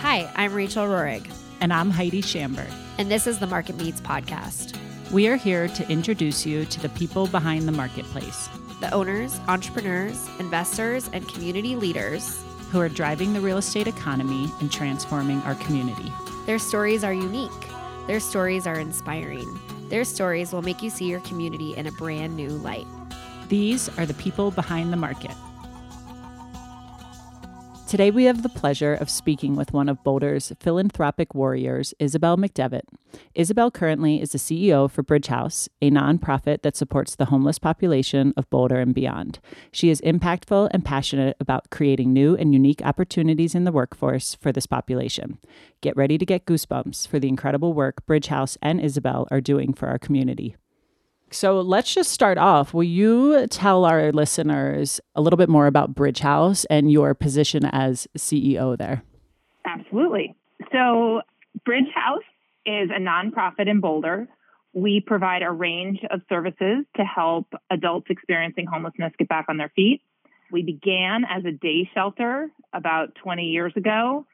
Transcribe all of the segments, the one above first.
Hi, I'm Rachel Rohrig. And I'm Heidi Shambert. And this is the Market Meets podcast. We are here to introduce you to the people behind the marketplace the owners, entrepreneurs, investors, and community leaders who are driving the real estate economy and transforming our community. Their stories are unique, their stories are inspiring. Their stories will make you see your community in a brand new light. These are the people behind the market. Today, we have the pleasure of speaking with one of Boulder's philanthropic warriors, Isabel McDevitt. Isabel currently is the CEO for Bridge House, a nonprofit that supports the homeless population of Boulder and beyond. She is impactful and passionate about creating new and unique opportunities in the workforce for this population. Get ready to get goosebumps for the incredible work Bridge House and Isabel are doing for our community. So let's just start off. Will you tell our listeners a little bit more about Bridge House and your position as CEO there? Absolutely. So, Bridge House is a nonprofit in Boulder. We provide a range of services to help adults experiencing homelessness get back on their feet. We began as a day shelter about 20 years ago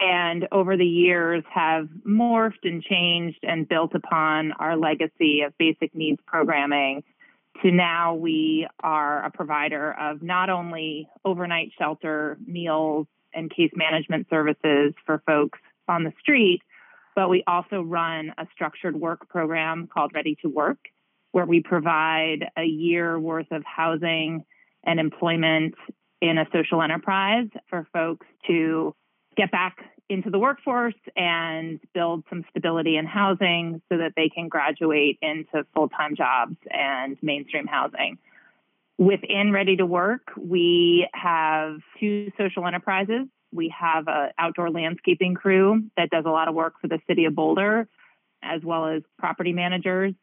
and over the years have morphed and changed and built upon our legacy of basic needs programming to now we are a provider of not only overnight shelter, meals, and case management services for folks on the street, but we also run a structured work program called Ready to Work, where we provide a year worth of housing and employment in a social enterprise for folks to get back into the workforce and build some stability in housing so that they can graduate into full time jobs and mainstream housing. Within Ready to Work, we have two social enterprises. We have an outdoor landscaping crew that does a lot of work for the city of Boulder, as well as property managers.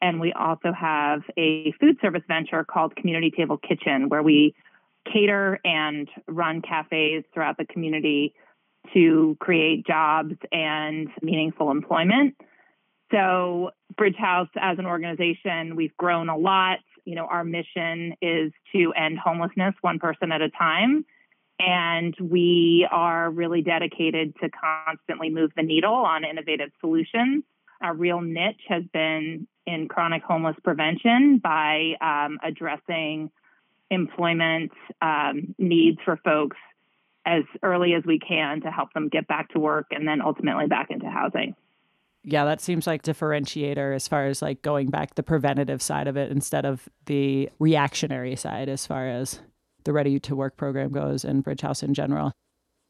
And we also have a food service venture called Community Table Kitchen, where we cater and run cafes throughout the community to create jobs and meaningful employment. So, Bridge House as an organization, we've grown a lot. You know, our mission is to end homelessness one person at a time. And we are really dedicated to constantly move the needle on innovative solutions. Our real niche has been in chronic homeless prevention by um, addressing employment um, needs for folks as early as we can to help them get back to work and then ultimately back into housing. Yeah, that seems like differentiator as far as like going back the preventative side of it instead of the reactionary side as far as the ready to work program goes and Bridge House in general.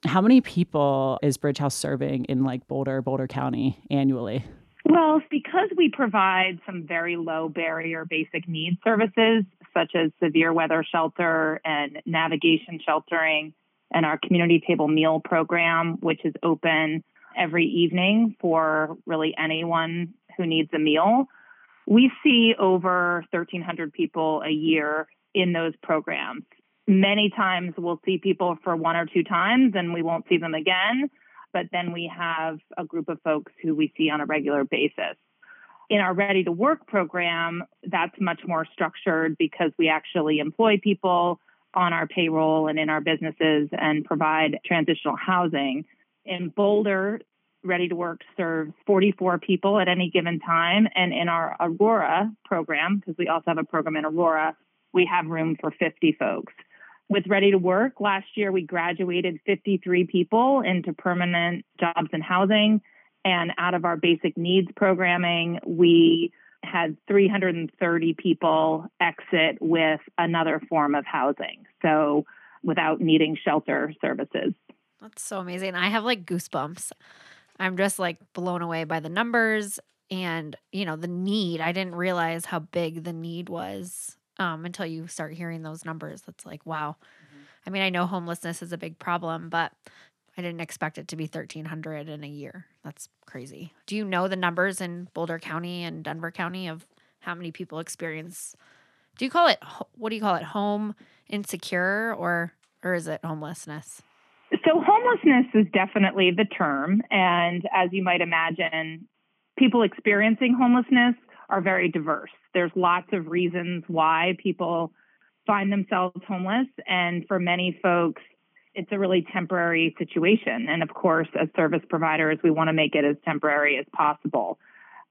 How many people is Bridge House serving in like Boulder, Boulder County annually? Well, because we provide some very low barrier basic needs services, such as severe weather shelter and navigation sheltering, and our community table meal program, which is open every evening for really anyone who needs a meal. We see over 1,300 people a year in those programs. Many times we'll see people for one or two times and we won't see them again, but then we have a group of folks who we see on a regular basis. In our Ready to Work program, that's much more structured because we actually employ people on our payroll and in our businesses and provide transitional housing. In Boulder, Ready to Work serves 44 people at any given time. And in our Aurora program, because we also have a program in Aurora, we have room for 50 folks. With Ready to Work, last year we graduated 53 people into permanent jobs and housing. And out of our basic needs programming, we had 330 people exit with another form of housing. So without needing shelter services. That's so amazing. I have like goosebumps. I'm just like blown away by the numbers and, you know, the need. I didn't realize how big the need was um, until you start hearing those numbers. That's like, wow. Mm-hmm. I mean, I know homelessness is a big problem, but I didn't expect it to be 1300 in a year. That's crazy. Do you know the numbers in Boulder County and Denver County of how many people experience Do you call it what do you call it? Home insecure or or is it homelessness? So homelessness is definitely the term and as you might imagine, people experiencing homelessness are very diverse. There's lots of reasons why people find themselves homeless and for many folks it's a really temporary situation. And of course, as service providers, we want to make it as temporary as possible.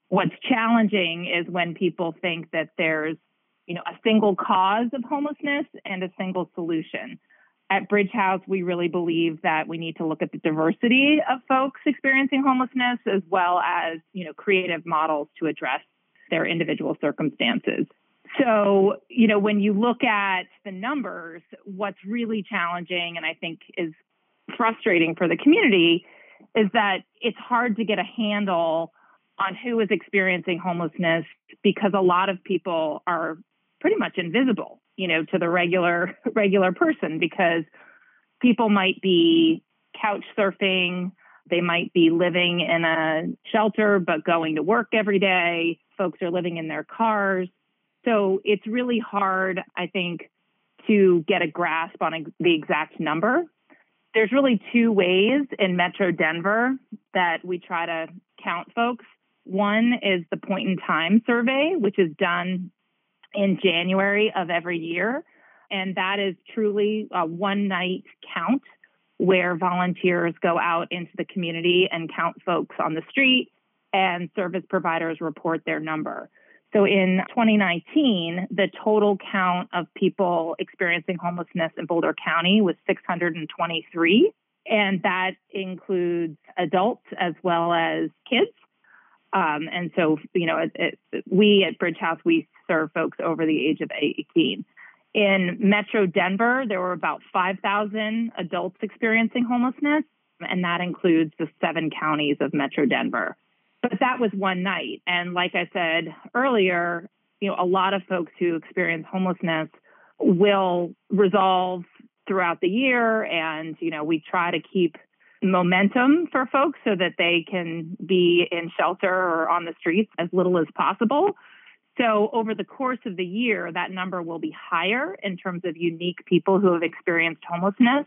What's challenging is when people think that there's, you know, a single cause of homelessness and a single solution. At Bridge House, we really believe that we need to look at the diversity of folks experiencing homelessness as well as, you know, creative models to address their individual circumstances. So, you know, when you look at the numbers, what's really challenging and I think is frustrating for the community is that it's hard to get a handle on who is experiencing homelessness because a lot of people are pretty much invisible, you know, to the regular regular person because people might be couch surfing, they might be living in a shelter but going to work every day. Folks are living in their cars. So it's really hard, I think, to get a grasp on the exact number. There's really two ways in Metro Denver that we try to count folks. One is the point in time survey, which is done in January of every year. And that is truly a one night count where volunteers go out into the community and count folks on the street and service providers report their number. So in 2019, the total count of people experiencing homelessness in Boulder County was 623. And that includes adults as well as kids. Um, and so, you know, it, it, we at Bridge House, we serve folks over the age of 18. In Metro Denver, there were about 5,000 adults experiencing homelessness, and that includes the seven counties of Metro Denver. But that was one night. And like I said earlier, you know, a lot of folks who experience homelessness will resolve throughout the year. And, you know, we try to keep momentum for folks so that they can be in shelter or on the streets as little as possible. So, over the course of the year, that number will be higher in terms of unique people who have experienced homelessness.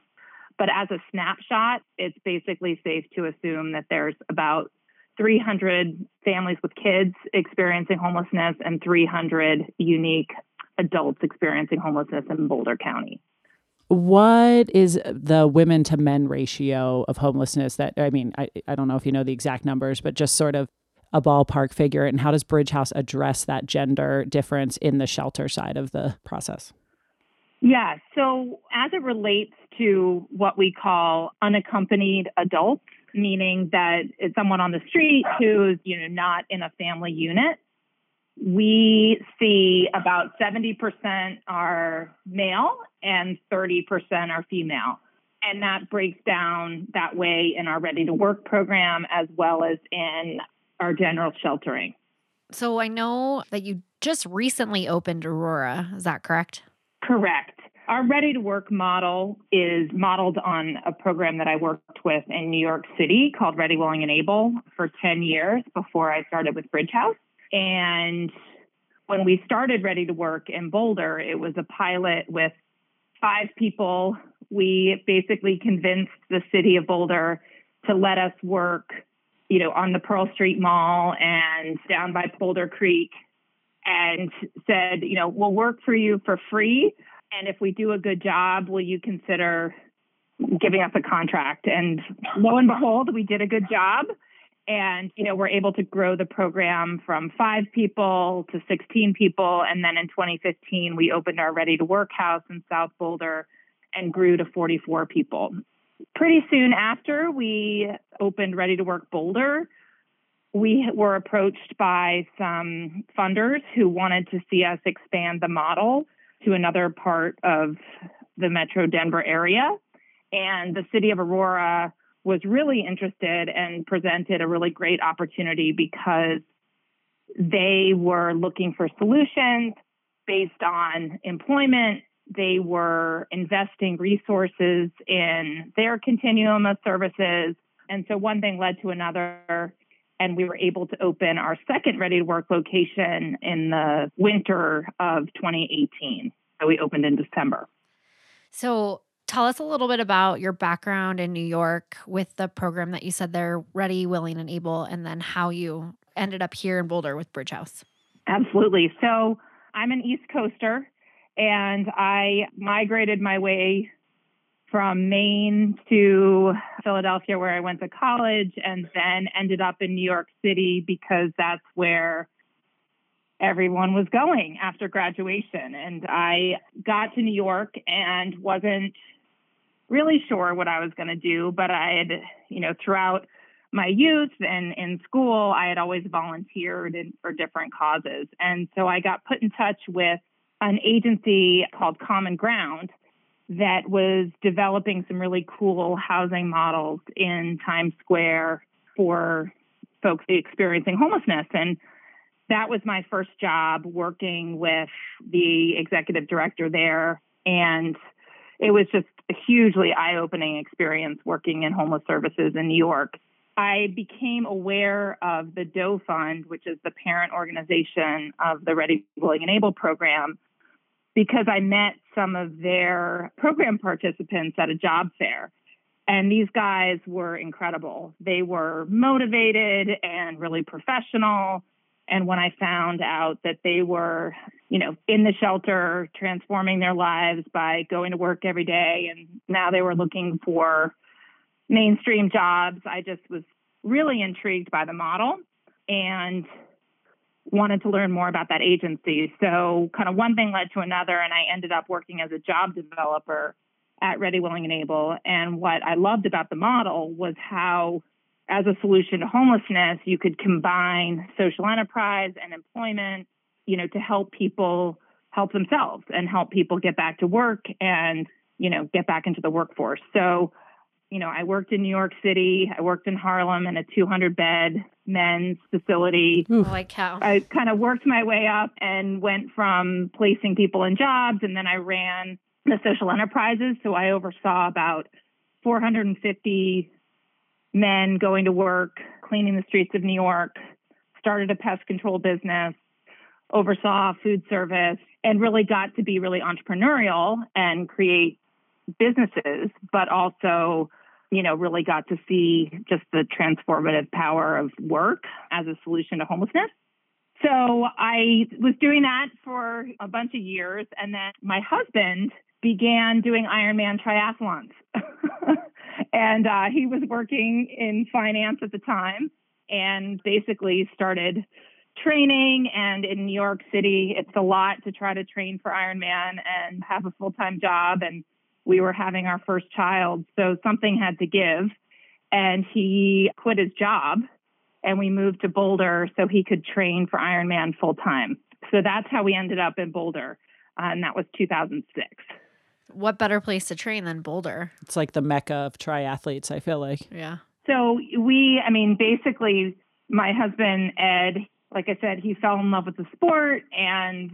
But as a snapshot, it's basically safe to assume that there's about 300 families with kids experiencing homelessness and 300 unique adults experiencing homelessness in Boulder County. What is the women to men ratio of homelessness that I mean, I, I don't know if you know the exact numbers, but just sort of a ballpark figure and how does Bridge House address that gender difference in the shelter side of the process? Yeah, so as it relates to what we call unaccompanied adults, meaning that it's someone on the street who's, you know, not in a family unit. We see about 70% are male and 30% are female. And that breaks down that way in our Ready to Work program as well as in our general sheltering. So I know that you just recently opened Aurora. Is that correct? Correct. Our ready to work model is modeled on a program that I worked with in New York City called Ready, Willing, and Able for 10 years before I started with Bridge House. And when we started Ready to Work in Boulder, it was a pilot with five people. We basically convinced the city of Boulder to let us work, you know, on the Pearl Street Mall and down by Boulder Creek and said, you know, we'll work for you for free and if we do a good job, will you consider giving us a contract? And lo and behold, we did a good job. And, you know, we're able to grow the program from five people to 16 people. And then in 2015, we opened our Ready to Work house in South Boulder and grew to 44 people. Pretty soon after we opened Ready to Work Boulder, we were approached by some funders who wanted to see us expand the model to another part of the metro Denver area. And the city of Aurora was really interested and presented a really great opportunity because they were looking for solutions based on employment. They were investing resources in their continuum of services. And so one thing led to another and we were able to open our second ready to work location in the winter of 2018. So we opened in December. So tell us a little bit about your background in New York with the program that you said they're ready, willing, and able, and then how you ended up here in Boulder with Bridge House. Absolutely. So I'm an East Coaster and I migrated my way from Maine to Philadelphia, where I went to college, and then ended up in New York City because that's where everyone was going after graduation. And I got to New York and wasn't really sure what I was going to do, but I had, you know, throughout my youth and in school, I had always volunteered in, for different causes. And so I got put in touch with an agency called Common Ground that was developing some really cool housing models in Times Square for folks experiencing homelessness. And that was my first job working with the executive director there. And it was just a hugely eye opening experience working in homeless services in New York. I became aware of the Doe Fund, which is the parent organization of the Ready, Willing, and Able program, because I met some of their program participants at a job fair. And these guys were incredible. They were motivated and really professional. And when I found out that they were, you know, in the shelter, transforming their lives by going to work every day, and now they were looking for mainstream jobs, I just was really intrigued by the model and wanted to learn more about that agency. So, kind of one thing led to another, and I ended up working as a job developer at Ready, Willing, and Able. And what I loved about the model was how as a solution to homelessness, you could combine social enterprise and employment, you know, to help people help themselves and help people get back to work and, you know, get back into the workforce. So, you know, I worked in New York City, I worked in Harlem in a 200 bed men's facility. Holy cow. I kind of worked my way up and went from placing people in jobs and then I ran the social enterprises. So I oversaw about 450 men going to work, cleaning the streets of New York, started a pest control business, oversaw food service, and really got to be really entrepreneurial and create businesses, but also, you know, really got to see just the transformative power of work as a solution to homelessness. So I was doing that for a bunch of years. And then my husband began doing Ironman triathlons. and uh, he was working in finance at the time and basically started training. And in New York City, it's a lot to try to train for Ironman and have a full time job. And we were having our first child, so something had to give. And he quit his job and we moved to Boulder so he could train for Ironman full time. So that's how we ended up in Boulder. Uh, and that was 2006 what better place to train than Boulder? It's like the mecca of triathletes, I feel like. Yeah. So we, I mean, basically, my husband, Ed, like I said, he fell in love with the sport and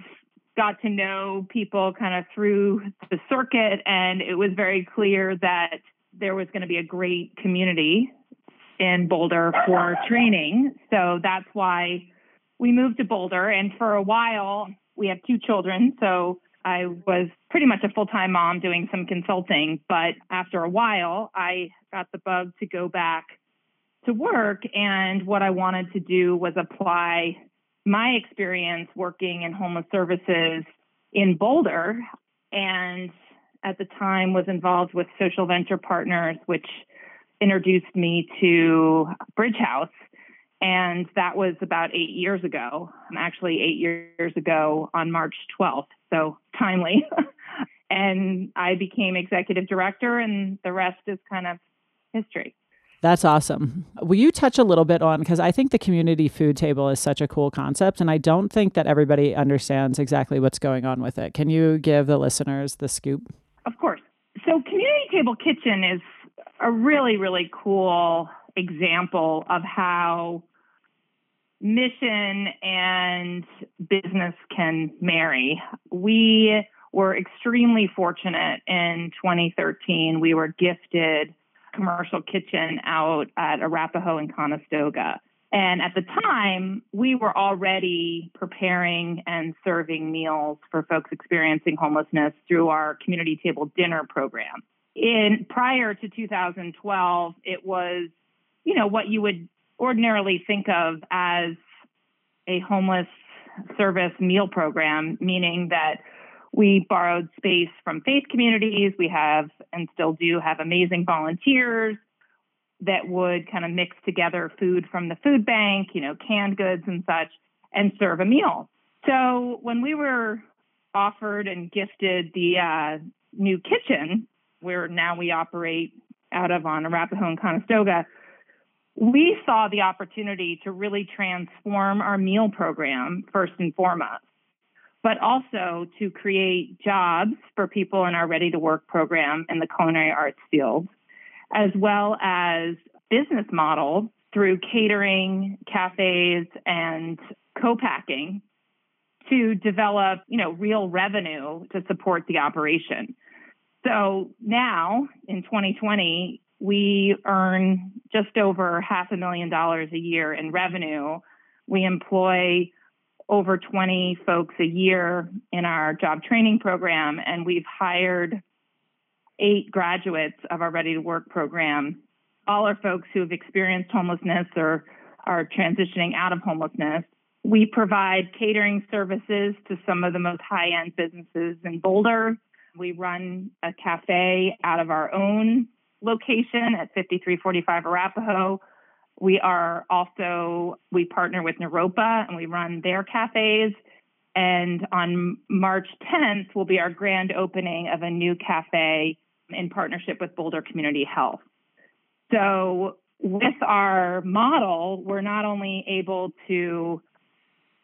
got to know people kind of through the circuit. And it was very clear that there was going to be a great community in Boulder for training. So that's why we moved to Boulder. And for a while, we have two children. So I was pretty much a full time mom doing some consulting, but after a while, I got the bug to go back to work. And what I wanted to do was apply my experience working in homeless services in Boulder. And at the time was involved with Social Venture Partners, which introduced me to Bridge House. And that was about eight years ago. Um, actually, eight years ago on March 12th so timely. and I became executive director, and the rest is kind of history. That's awesome. Will you touch a little bit on because I think the community food table is such a cool concept, and I don't think that everybody understands exactly what's going on with it. Can you give the listeners the scoop? Of course. So, Community Table Kitchen is a really, really cool example of how mission and business can marry. We were extremely fortunate in 2013. We were gifted commercial kitchen out at Arapahoe and Conestoga. And at the time, we were already preparing and serving meals for folks experiencing homelessness through our community table dinner program. In prior to 2012, it was, you know, what you would ordinarily think of as a homeless service meal program, meaning that We borrowed space from faith communities. We have and still do have amazing volunteers that would kind of mix together food from the food bank, you know, canned goods and such, and serve a meal. So when we were offered and gifted the uh, new kitchen, where now we operate out of on Arapahoe and Conestoga, we saw the opportunity to really transform our meal program first and foremost, but also to create jobs for people in our Ready to Work program in the culinary arts field, as well as business model through catering, cafes, and co-packing to develop, you know, real revenue to support the operation. So now in 2020, we earn just over half a million dollars a year in revenue. We employ over 20 folks a year in our job training program, and we've hired eight graduates of our Ready to Work program. All are folks who have experienced homelessness or are transitioning out of homelessness. We provide catering services to some of the most high end businesses in Boulder. We run a cafe out of our own location at 5345 Arapahoe. We are also, we partner with Naropa and we run their cafes. And on March 10th will be our grand opening of a new cafe in partnership with Boulder Community Health. So, with our model, we're not only able to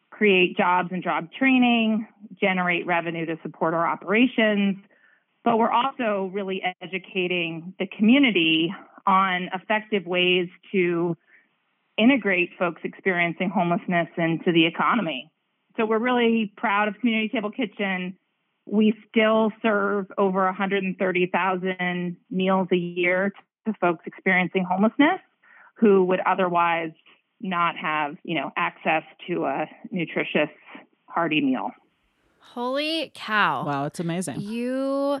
create jobs and job training, generate revenue to support our operations, but we're also really educating the community on effective ways to integrate folks experiencing homelessness into the economy. So we're really proud of Community Table Kitchen. We still serve over 130,000 meals a year to folks experiencing homelessness who would otherwise not have, you know, access to a nutritious, hearty meal. Holy cow. Wow, it's amazing. You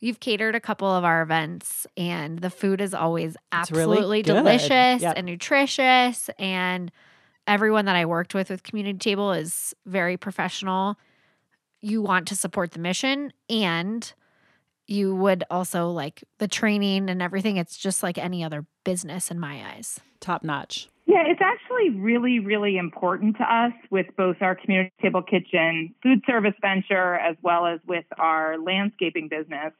you've catered a couple of our events and the food is always It's really absolutely delicious Yep. and nutritious and everyone that I worked with with Community Table is very professional. You want to support the mission and you would also like the training and everything. It's just like any other business in my eyes. Top notch. Yeah, it's actually really, really important to us with both our community table kitchen food service venture as well as with our landscaping business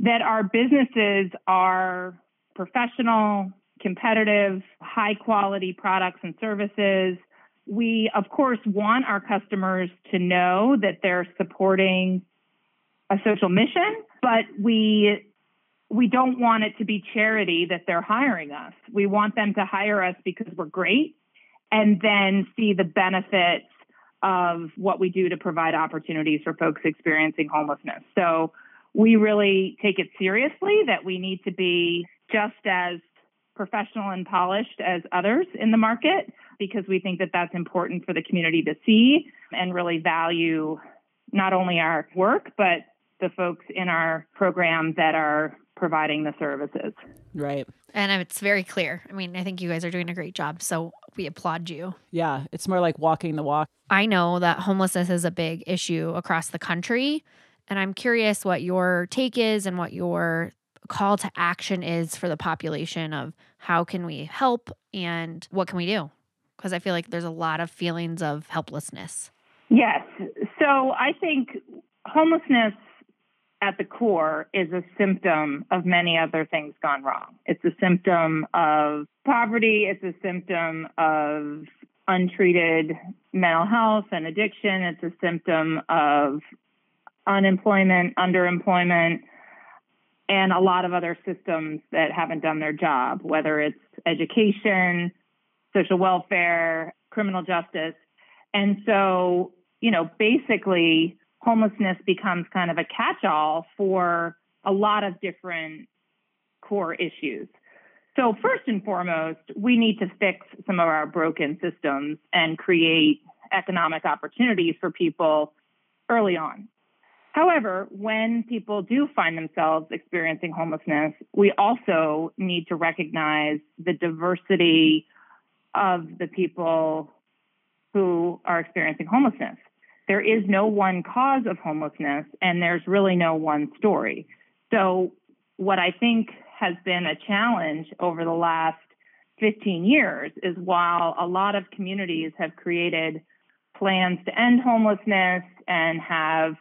that our businesses are professional, competitive, high quality products and services. We, of course, want our customers to know that they're supporting a social mission, but we we don't want it to be charity that they're hiring us. We want them to hire us because we're great and then see the benefits of what we do to provide opportunities for folks experiencing homelessness. So we really take it seriously that we need to be just as professional and polished as others in the market because we think that that's important for the community to see and really value not only our work, but the folks in our program that are providing the services. Right. And it's very clear. I mean, I think you guys are doing a great job. So we applaud you. Yeah. It's more like walking the walk. I know that homelessness is a big issue across the country. And I'm curious what your take is and what your call to action is for the population of how can we help and what can we do? Because I feel like there's a lot of feelings of helplessness. Yes. So I think homelessness at the core is a symptom of many other things gone wrong. It's a symptom of poverty, it's a symptom of untreated mental health and addiction, it's a symptom of unemployment, underemployment, and a lot of other systems that haven't done their job, whether it's education, social welfare, criminal justice. And so, you know, basically, homelessness becomes kind of a catch all for a lot of different core issues. So, first and foremost, we need to fix some of our broken systems and create economic opportunities for people early on. However, when people do find themselves experiencing homelessness, we also need to recognize the diversity of the people who are experiencing homelessness. there is no one cause of homelessness and there's really no one story. So, what I think has been a challenge over the last 15 years is while a lot of communities have created plans to end homelessness and have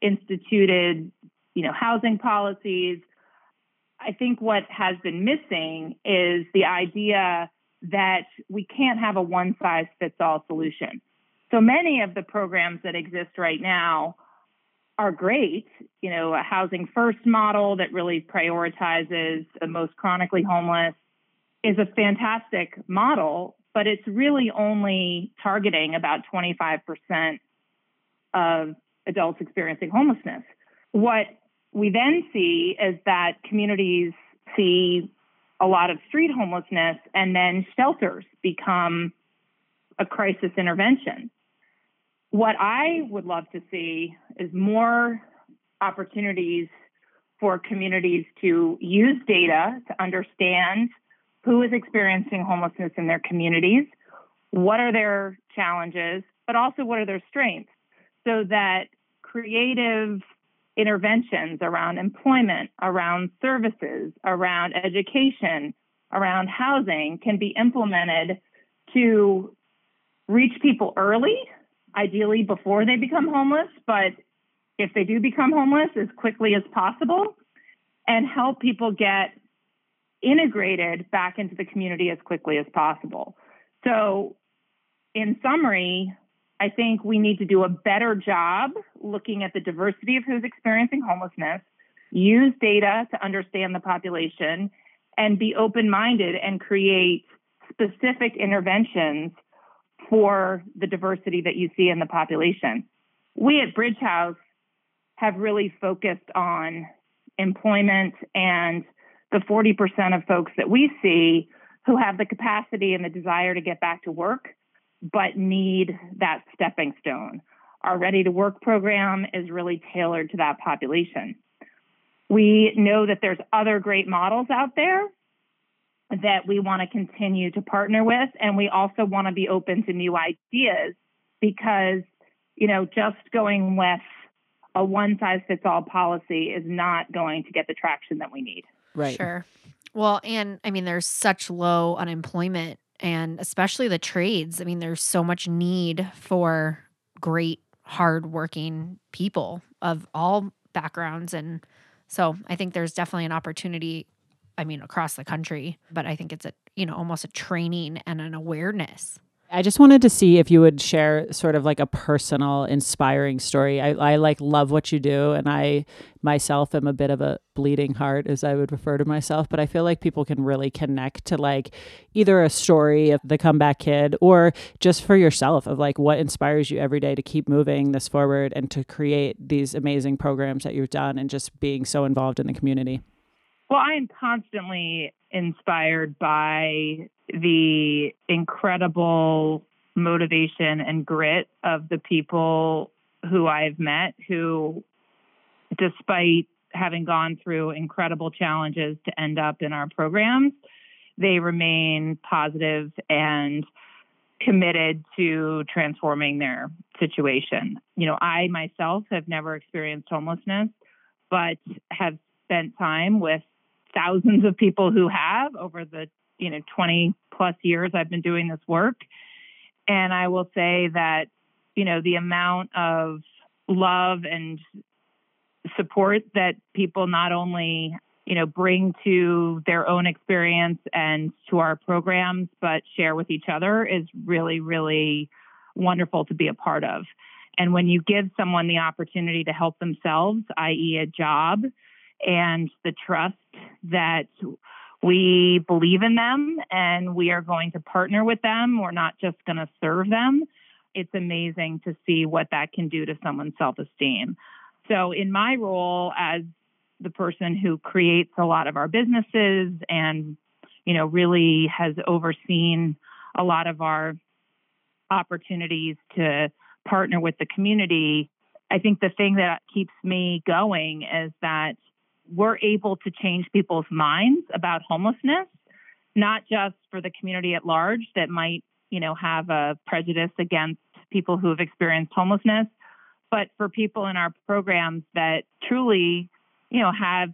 instituted, you know, housing policies, I think what has been missing is the idea that we can't have a one size fits all solution. So many of the programs that exist right now are great. You know, a housing first model that really prioritizes the most chronically homeless is a fantastic model, but it's really only targeting about 25% of adults experiencing homelessness. What we then see is that communities see a lot of street homelessness and then shelters become a crisis intervention. What I would love to see is more opportunities for communities to use data to understand who is experiencing homelessness in their communities, what are their challenges, but also what are their strengths, so that creative interventions around employment, around services, around education, around housing can be implemented to reach people early, ideally before they become homeless, but if they do become homeless, as quickly as possible, and help people get integrated back into the community as quickly as possible. So, in summary, I think we need to do a better job looking at the diversity of who's experiencing homelessness, use data to understand the population, and be open minded and create specific interventions for the diversity that you see in the population. We at Bridge House have really focused on employment and the 40% of folks that we see who have the capacity and the desire to get back to work but need that stepping stone. Our Ready to Work program is really tailored to that population. We know that there's other great models out there that we want to continue to partner with, and we also want to be open to new ideas because, you know, just going with a one size fits all policy is not going to get the traction that we need. Right. Sure. Well, and I mean, there's such low unemployment and especially the trades. I mean, there's so much need for great, hardworking people of all backgrounds. And so I think there's definitely an opportunity, I mean, across the country, but I think it's a, you know, almost a training and an awareness I just wanted to see if you would share sort of like a personal, inspiring story. I, I like love what you do, and I myself am a bit of a bleeding heart, as I would refer to myself. But I feel like people can really connect to like either a story of the comeback kid or just for yourself of like what inspires you every day to keep moving this forward and to create these amazing programs that you've done and just being so involved in the community. Well, I am constantly inspired by the incredible motivation and grit of the people who I've met who, despite having gone through incredible challenges to end up in our programs, they remain positive and committed to transforming their situation. You know, I myself have never experienced homelessness, but have spent time with thousands of people who have over the you know 20 plus years I've been doing this work and I will say that you know the amount of love and support that people not only you know bring to their own experience and to our programs but share with each other is really really wonderful to be a part of and when you give someone the opportunity to help themselves i.e. a job and the trust that we believe in them and we are going to partner with them. We're not just going to serve them. It's amazing to see what that can do to someone's self esteem. So, in my role as the person who creates a lot of our businesses and you know really has overseen a lot of our opportunities to partner with the community i think the thing that keeps me going is that we're able to change people's minds about homelessness, not just for the community at large that might, you know, have a prejudice against people who have experienced homelessness, but for people in our programs that truly, you know, have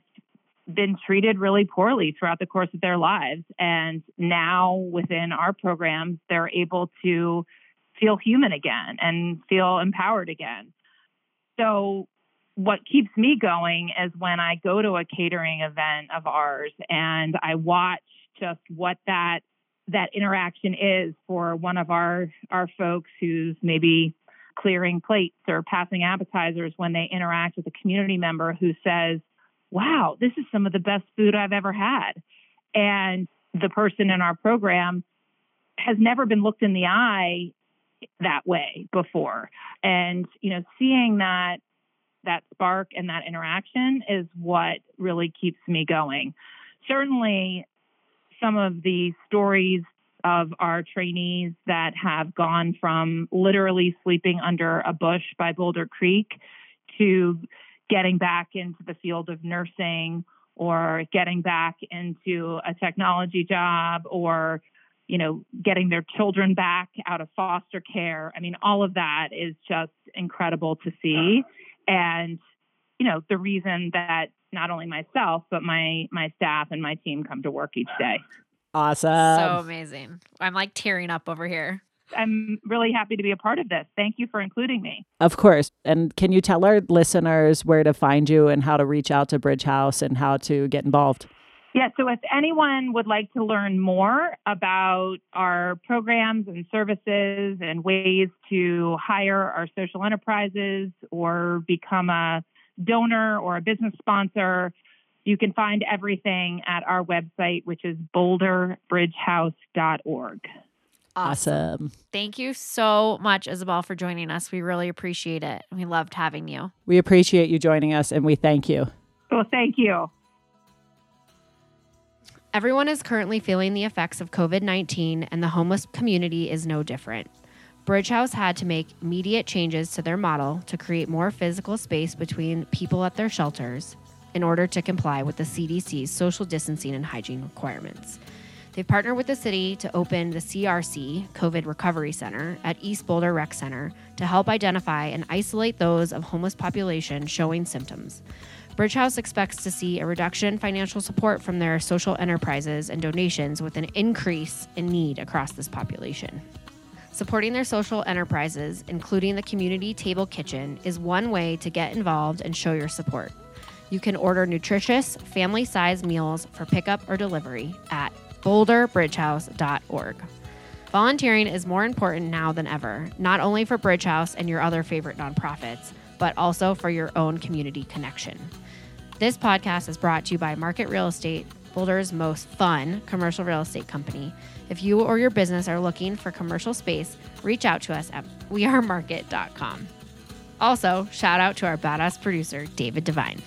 been treated really poorly throughout the course of their lives. And now within our programs, they're able to feel human again and feel empowered again. So, what keeps me going is when I go to a catering event of ours and I watch just what that that interaction is for one of our our folks who's maybe clearing plates or passing appetizers when they interact with a community member who says, "Wow, this is some of the best food I've ever had." And the person in our program has never been looked in the eye that way before. And you know, seeing that that spark and that interaction is what really keeps me going. Certainly some of the stories of our trainees that have gone from literally sleeping under a bush by Boulder Creek to getting back into the field of nursing or getting back into a technology job or you know getting their children back out of foster care i mean all of that is just incredible to see and you know the reason that not only myself but my my staff and my team come to work each day Awesome. So amazing. I'm like tearing up over here. I'm really happy to be a part of this. Thank you for including me. Of course. And can you tell our listeners where to find you and how to reach out to Bridge House and how to get involved? Yeah, so if anyone would like to learn more about our programs and services and ways to hire our social enterprises or become a donor or a business sponsor, you can find everything at our website, which is boulderbridgehouse.org. Awesome. Thank you so much, Isabel, for joining us. We really appreciate it. We loved having you. We appreciate you joining us and we thank you. Well, thank you. Everyone is currently feeling the effects of COVID 19, and the homeless community is no different. Bridge House had to make immediate changes to their model to create more physical space between people at their shelters in order to comply with the CDC's social distancing and hygiene requirements. They've partnered with the city to open the CRC, COVID Recovery Center, at East Boulder Rec Center to help identify and isolate those of homeless population showing symptoms. Bridge House expects to see a reduction in financial support from their social enterprises and donations with an increase in need across this population. Supporting their social enterprises, including the community table kitchen, is one way to get involved and show your support. You can order nutritious, family sized meals for pickup or delivery at boulderbridgehouse.org. Volunteering is more important now than ever, not only for Bridge House and your other favorite nonprofits, but also for your own community connection. This podcast is brought to you by Market Real Estate, Boulder's most fun commercial real estate company. If you or your business are looking for commercial space, reach out to us at wearemarket.com. Also, shout out to our badass producer, David Devine.